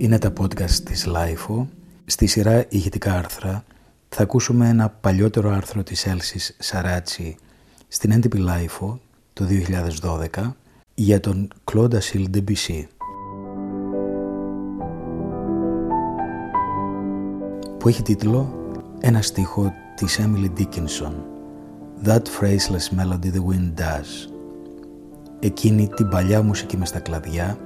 Είναι τα podcast της LIFO. Στη σειρά ηχητικά άρθρα θα ακούσουμε ένα παλιότερο άρθρο της Έλσης Σαράτσι στην έντυπη LIFO το 2012 για τον Claude Achille Debussy. που έχει τίτλο ένα στίχο της Emily Dickinson That phraseless melody the wind does εκείνη την παλιά μουσική μες στα κλαδιά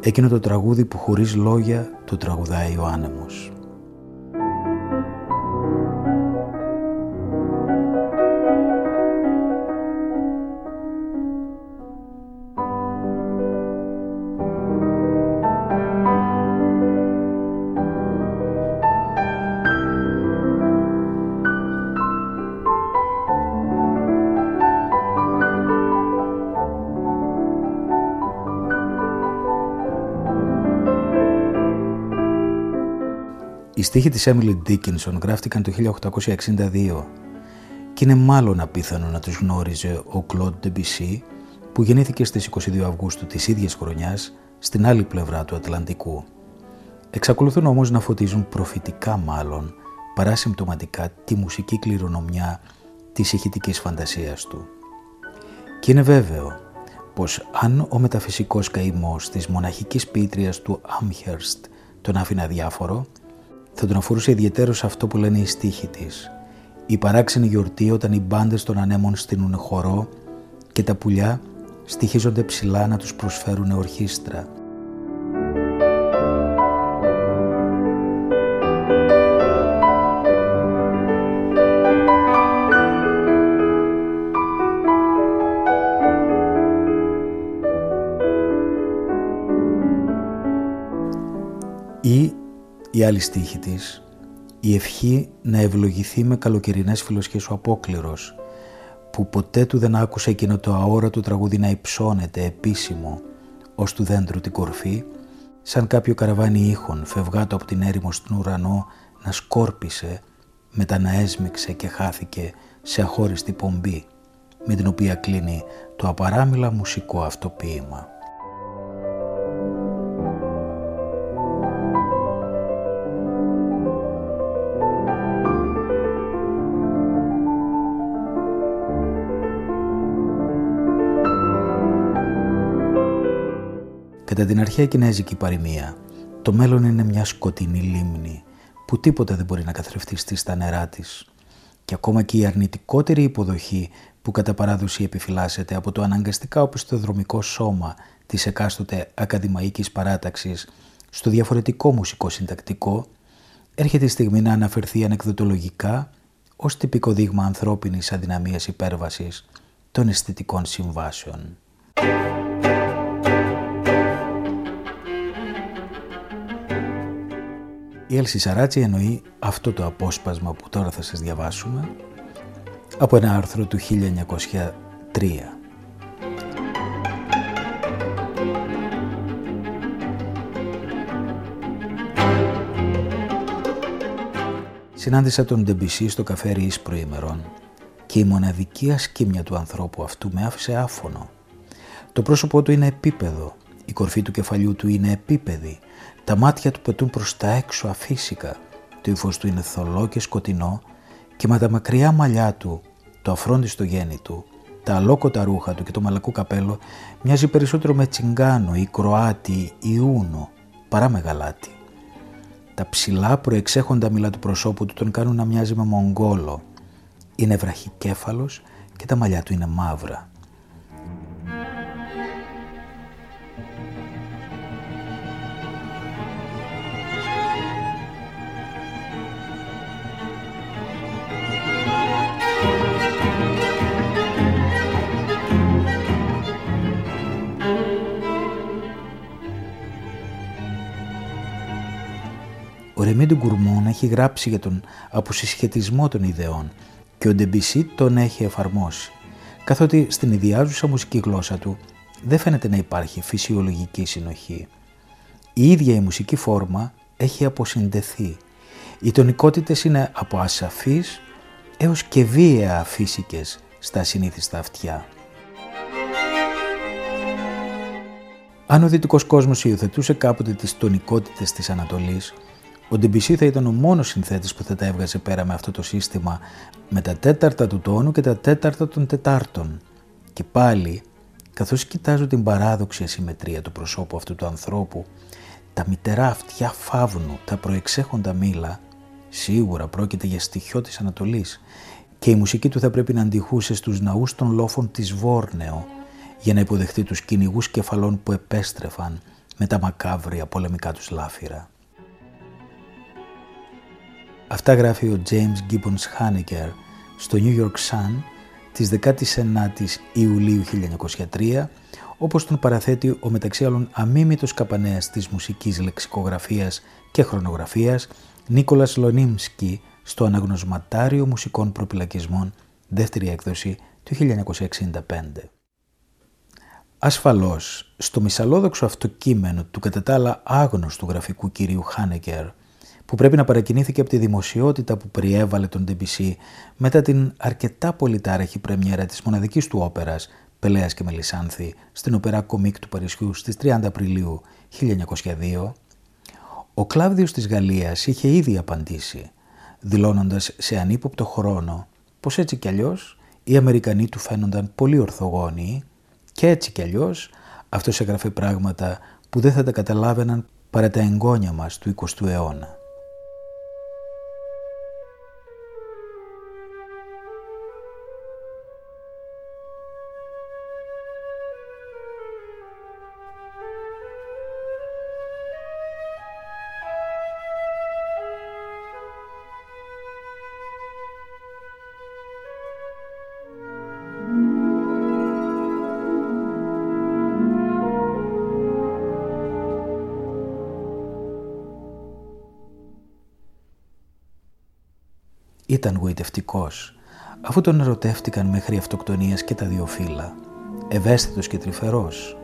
εκείνο το τραγούδι που χωρίς λόγια το τραγουδάει ο άνεμος. Οι στίχοι της Emily Dickinson γράφτηκαν το 1862 και είναι μάλλον απίθανο να τους γνώριζε ο Claude Debussy που γεννήθηκε στις 22 Αυγούστου της ίδιας χρονιάς στην άλλη πλευρά του Ατλαντικού. Εξακολουθούν όμως να φωτίζουν προφητικά μάλλον παρά συμπτωματικά τη μουσική κληρονομιά της ηχητικής φαντασίας του. Και είναι βέβαιο πως αν ο μεταφυσικός καημός της μοναχικής πίτριας του Amherst τον άφηνε διάφορο, θα τον αφορούσε ιδιαίτερος αυτό που λένε οι στίχοι της. Η παράξενη γιορτή όταν οι μπάντες των ανέμων στείνουν χορό και τα πουλιά στοιχίζονται ψηλά να τους προσφέρουν ορχήστρα. Άλλη στίχη της, η ευχή να ευλογηθεί με καλοκαιρινές φιλοσχές ο απόκληρος, που ποτέ του δεν άκουσε εκείνο το αόρατο τραγούδι να υψώνεται επίσημο ως του δέντρου την κορφή, σαν κάποιο καραβάνι ήχων φευγάτο από την έρημο στον ουρανό να σκόρπισε, μετά να έσμιξε και χάθηκε σε αχώριστη πομπή, με την οποία κλείνει το απαράμιλα μουσικό αυτό Κατά την αρχαία κινέζικη παροιμία, το μέλλον είναι μια σκοτεινή λίμνη που τίποτα δεν μπορεί να καθρεφτιστεί στα νερά της. Και ακόμα και η αρνητικότερη υποδοχή που κατά παράδοση επιφυλάσσεται από το αναγκαστικά οπισθοδρομικό σώμα της εκάστοτε ακαδημαϊκής παράταξης στο διαφορετικό μουσικό συντακτικό, έρχεται η στιγμή να αναφερθεί ανεκδοτολογικά ως τυπικό δείγμα ανθρώπινης αδυναμίας υπέρβασης των αισθητικών συμβάσεων. Η Έλση Σαράτσι εννοεί αυτό το απόσπασμα που τώρα θα σας διαβάσουμε από ένα άρθρο του 1903. Συνάντησα τον Ντεμπισί στο καφέ Ρίς προημερών και η μοναδική ασκήμια του ανθρώπου αυτού με άφησε άφωνο. Το πρόσωπό του είναι επίπεδο, η κορφή του κεφαλιού του είναι επίπεδη, τα μάτια του πετούν προς τα έξω αφύσικα, το ύφος του είναι θολό και σκοτεινό και με τα μακριά μαλλιά του, το αφρόντιστο γέννη του, τα αλόκοτα ρούχα του και το μαλακό καπέλο μοιάζει περισσότερο με τσιγκάνο ή κροάτι ή ούνο παρά με γαλάτι. Τα ψηλά προεξέχοντα μήλα του προσώπου του τον κάνουν να μοιάζει με Μογγόλο. Είναι βραχικέφαλος και τα μαλλιά του είναι μαύρα. Ο Ρεμί Γκουρμόν έχει γράψει για τον αποσυσχετισμό των ιδεών και ο Ντεμπισί τον έχει εφαρμόσει, καθότι στην ιδιάζουσα μουσική γλώσσα του δεν φαίνεται να υπάρχει φυσιολογική συνοχή. Η ίδια η μουσική φόρμα έχει αποσυνδεθεί. Οι τονικότητες είναι από ασαφείς έως και βίαια φύσικες στα συνήθιστα αυτιά. Αν ο δυτικός κόσμος υιοθετούσε κάποτε τις τονικότητες της Ανατολής, ο Ντεμπισί θα ήταν ο μόνος συνθέτης που θα τα έβγαζε πέρα με αυτό το σύστημα με τα τέταρτα του τόνου και τα τέταρτα των τετάρτων. Και πάλι, καθώς κοιτάζω την παράδοξη ασυμμετρία του προσώπου αυτού του ανθρώπου, τα μητερά αυτιά φαύνου, τα προεξέχοντα μήλα, σίγουρα πρόκειται για στοιχείο της Ανατολής και η μουσική του θα πρέπει να αντιχούσε στους ναούς των λόφων της Βόρνεο για να υποδεχτεί τους κυνηγούς κεφαλών που επέστρεφαν με τα μακάβρια πολεμικά τους λάφυρα. Αυτά γράφει ο James Gibbons Haneker στο New York Sun της 19ης Ιουλίου 1903 όπως τον παραθέτει ο μεταξύ άλλων αμίμητος καπανέας της μουσικής λεξικογραφίας και χρονογραφίας Νίκολας Λονίμσκι στο Αναγνωσματάριο Μουσικών Προπυλακισμών, δεύτερη έκδοση του 1965. Ασφαλώς, στο μισαλόδοξο αυτό κείμενο του κατά τα άλλα άγνωστου γραφικού κυρίου Χάνεκερ, που πρέπει να παρακινήθηκε από τη δημοσιότητα που περιέβαλε τον DBC μετά την αρκετά πολυτάραχη πρεμιέρα της μοναδικής του όπερας «Πελέας και Μελισάνθη» στην Οπερά Κομίκ του Παρισιού στις 30 Απριλίου 1902, ο Κλάβδιος της Γαλλίας είχε ήδη απαντήσει, δηλώνοντας σε ανύποπτο χρόνο πως έτσι κι αλλιώς οι Αμερικανοί του φαίνονταν πολύ ορθογόνοι και έτσι κι αλλιώς αυτός έγραφε πράγματα που δεν θα τα καταλάβαιναν παρά τα εγγόνια μας του 20ου αιώνα. Ήταν γοητευτικός, αφού τον ερωτεύτηκαν μέχρι αυτοκτονίας και τα δύο φύλλα. Ευαίσθητος και τρυφερός.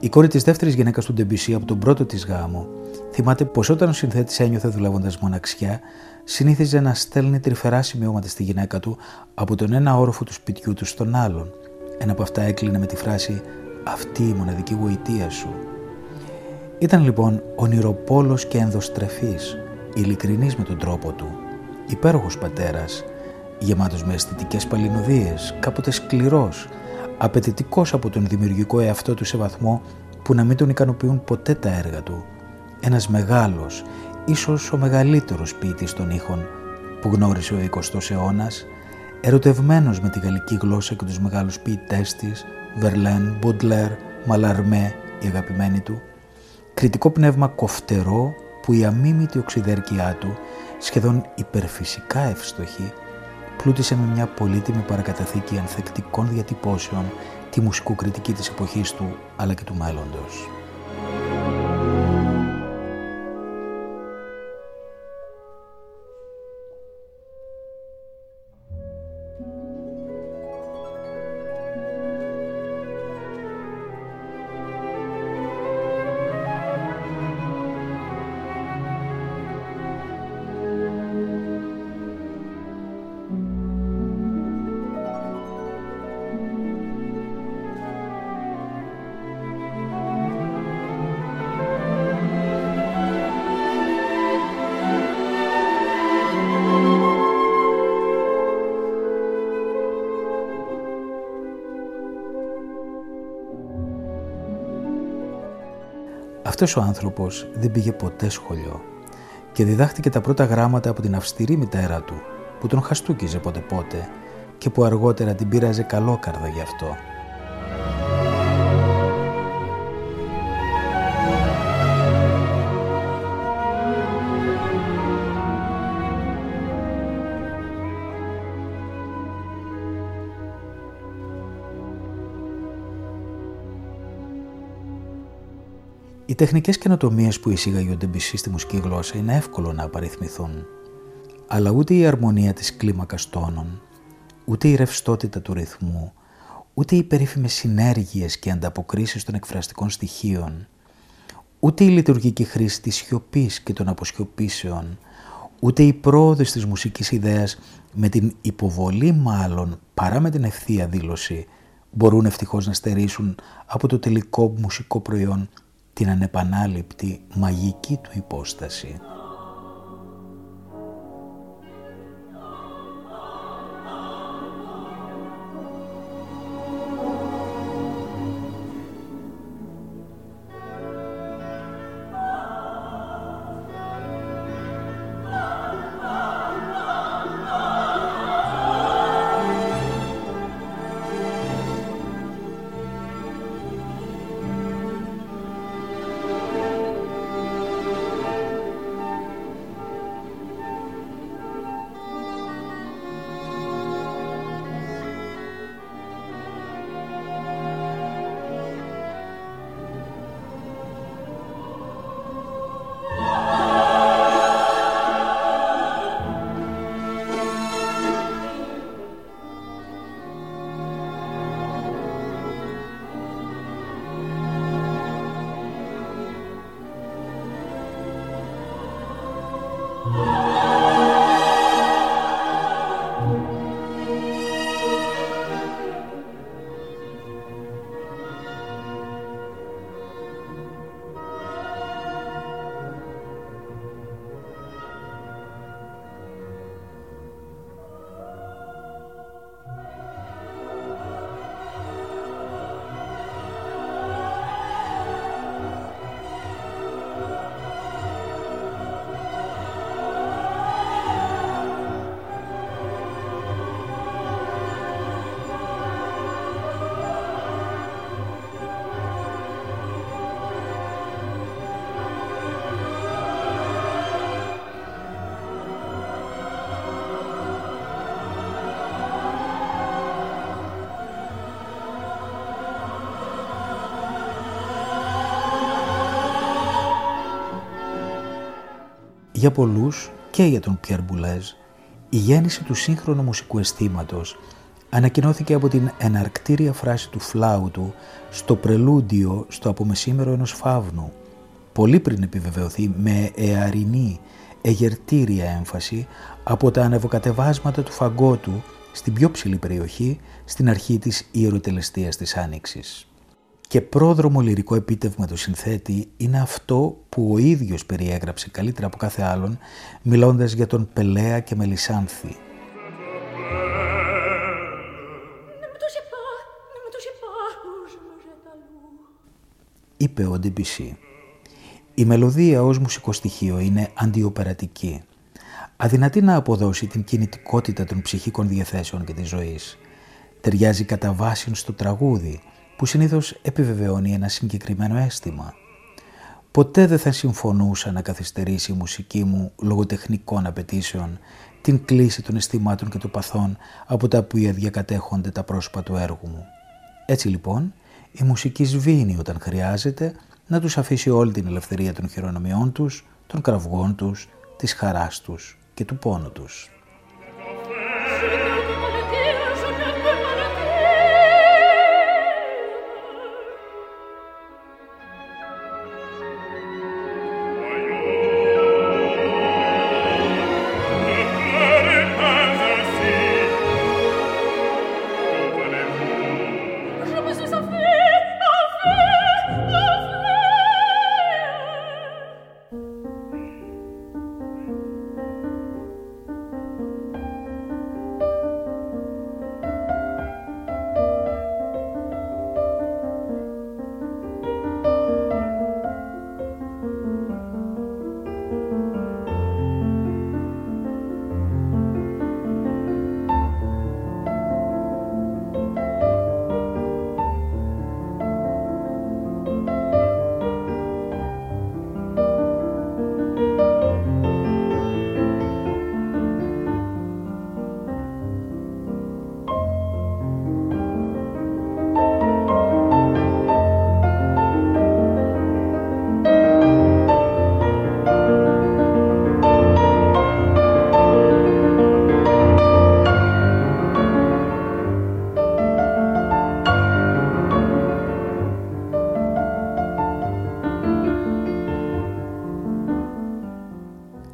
Η κόρη της δεύτερης γυναίκας του Ντεμπισί από τον πρώτο της γάμο θυμάται πως όταν ο συνθέτης ένιωθε δουλεύοντας μοναξιά, συνήθιζε να στέλνει τρυφερά σημειώματα στη γυναίκα του από τον ένα όροφο του σπιτιού του στον άλλον. Ένα από αυτά έκλεινε με τη φράση «Αυτή η μοναδική γοητεία σου». Ήταν λοιπόν ονειροπόλος και ενδοστρεφής, ειλικρινής με τον τρόπο του, υπέροχος πατέρας, γεμάτος με αισθητικές παλινοδίες, κάποτε σκληρός, απαιτητικός από τον δημιουργικό εαυτό του σε βαθμό που να μην τον ικανοποιούν ποτέ τα έργα του. Ένας μεγάλος, ίσως ο μεγαλύτερος ποιητής των ήχων που γνώρισε ο 20ος αιώνας, ερωτευμένος με τη γαλλική γλώσσα και τους μεγάλους ποιητές της, Βερλέν, Μποντλέρ, Μαλαρμέ, η αγαπημένη του, κριτικό πνεύμα κοφτερό που η αμίμητη οξυδέρκειά του σχεδόν υπερφυσικά ευστοχή, πλούτησε με μια πολύτιμη παρακαταθήκη ανθεκτικών διατυπώσεων τη μουσικοκριτική της εποχής του αλλά και του μέλλοντος. Αυτός ο άνθρωπος δεν πήγε ποτέ σχολείο και διδάχτηκε τα πρώτα γράμματα από την αυστηρή μητέρα του που τον χαστούκιζε πότε πότε και που αργότερα την πείραζε καλόκαρδα γι' αυτό. Οι τεχνικές καινοτομίες που εισήγαγε ο Ντεμπισί στη μουσική γλώσσα είναι εύκολο να απαριθμηθούν. Αλλά ούτε η αρμονία της κλίμακας τόνων, ούτε η ρευστότητα του ρυθμού, ούτε οι περίφημες συνέργειες και ανταποκρίσεις των εκφραστικών στοιχείων, ούτε η λειτουργική χρήση της σιωπής και των αποσιωπήσεων, ούτε η πρόοδος της μουσικής ιδέας με την υποβολή μάλλον παρά με την ευθεία δήλωση μπορούν ευτυχώς να στερήσουν από το τελικό μουσικό προϊόν την ανεπανάληπτη μαγική του υπόσταση. Oh. Για πολλούς και για τον Πιέρ Μπουλέζ, η γέννηση του σύγχρονου μουσικού αισθήματος ανακοινώθηκε από την εναρκτήρια φράση του φλάουτου στο πρελούντιο στο απομεσήμερο ενός φαύνου, πολύ πριν επιβεβαιωθεί με εαρινή, εγερτήρια έμφαση από τα ανεβοκατεβάσματα του φαγκότου στην πιο ψηλή περιοχή στην αρχή της ιεροτελεστίας της Άνοιξης και πρόδρομο λυρικό επίτευγμα του συνθέτη είναι αυτό που ο ίδιος περιέγραψε καλύτερα από κάθε άλλον μιλώντας για τον Πελέα και Μελισάνθη. Είπε ο Ντεμπισί. Η μελωδία ως μουσικό στοιχείο είναι αντιοπερατική. Αδυνατή να αποδώσει την κινητικότητα των ψυχικών διαθέσεων και της ζωής. Ταιριάζει κατά βάση στο τραγούδι, που συνήθως επιβεβαιώνει ένα συγκεκριμένο αίσθημα. Ποτέ δεν θα συμφωνούσα να καθυστερήσει η μουσική μου λογοτεχνικών απαιτήσεων την κλίση των αισθημάτων και των παθών από τα οποία διακατέχονται τα πρόσωπα του έργου μου. Έτσι λοιπόν, η μουσική σβήνει όταν χρειάζεται να τους αφήσει όλη την ελευθερία των χειρονομιών τους, των κραυγών τους, της χαράς τους και του πόνου τους.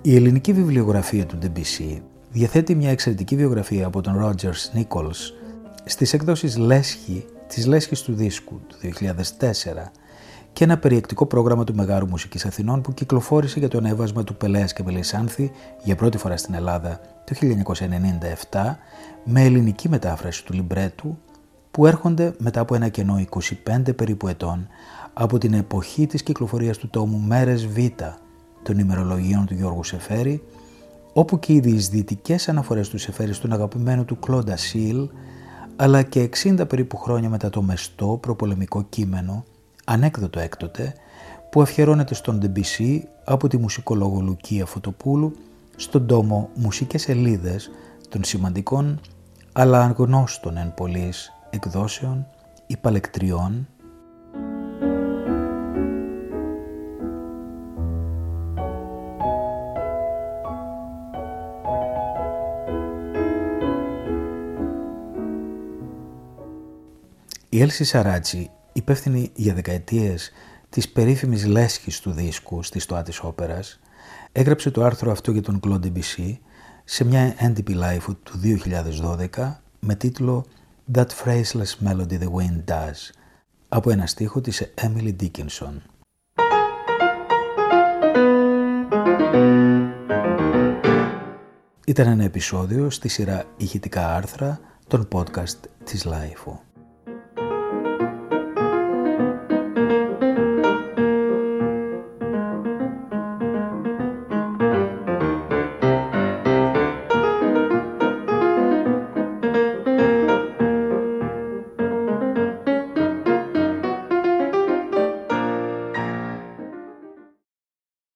Η ελληνική βιβλιογραφία του Debussy διαθέτει μια εξαιρετική βιογραφία από τον Rogers Nichols στις εκδόσεις Λέσχη της Λέσχης του Δίσκου του 2004 και ένα περιεκτικό πρόγραμμα του Μεγάρου Μουσικής Αθηνών που κυκλοφόρησε για το ανέβασμα του Πελέας και Μελισσάνθη για πρώτη φορά στην Ελλάδα το 1997 με ελληνική μετάφραση του λιμπρέτου που έρχονται μετά από ένα κενό 25 περίπου ετών από την εποχή της κυκλοφορίας του τόμου «Μέρες Β» των ημερολογίων του Γιώργου Σεφέρη όπου και οι διεισδυτικές αναφορές του Σεφέρη στον αγαπημένο του Κλόντα Σίλ αλλά και 60 περίπου χρόνια μετά το μεστό προπολεμικό κείμενο ανέκδοτο έκτοτε, που αφιερώνεται στον Debussy από τη μουσικολόγο Λουκία Φωτοπούλου στον τόμο «Μουσικές σελίδες» των σημαντικών αλλά αγνώστων εν πολλής εκδόσεων υπαλεκτριών Η Έλση Σαράτσι υπεύθυνη για δεκαετίες της περίφημης λέσχης του δίσκου στη στοά της όπερας, έγραψε το άρθρο αυτό για τον Claude Debussy σε μια NDP Life του 2012 με τίτλο «That Phraseless Melody the Wind Does» από ένα στίχο της Emily Dickinson. Ήταν ένα επεισόδιο στη σειρά ηχητικά άρθρα των podcast της Lifeo.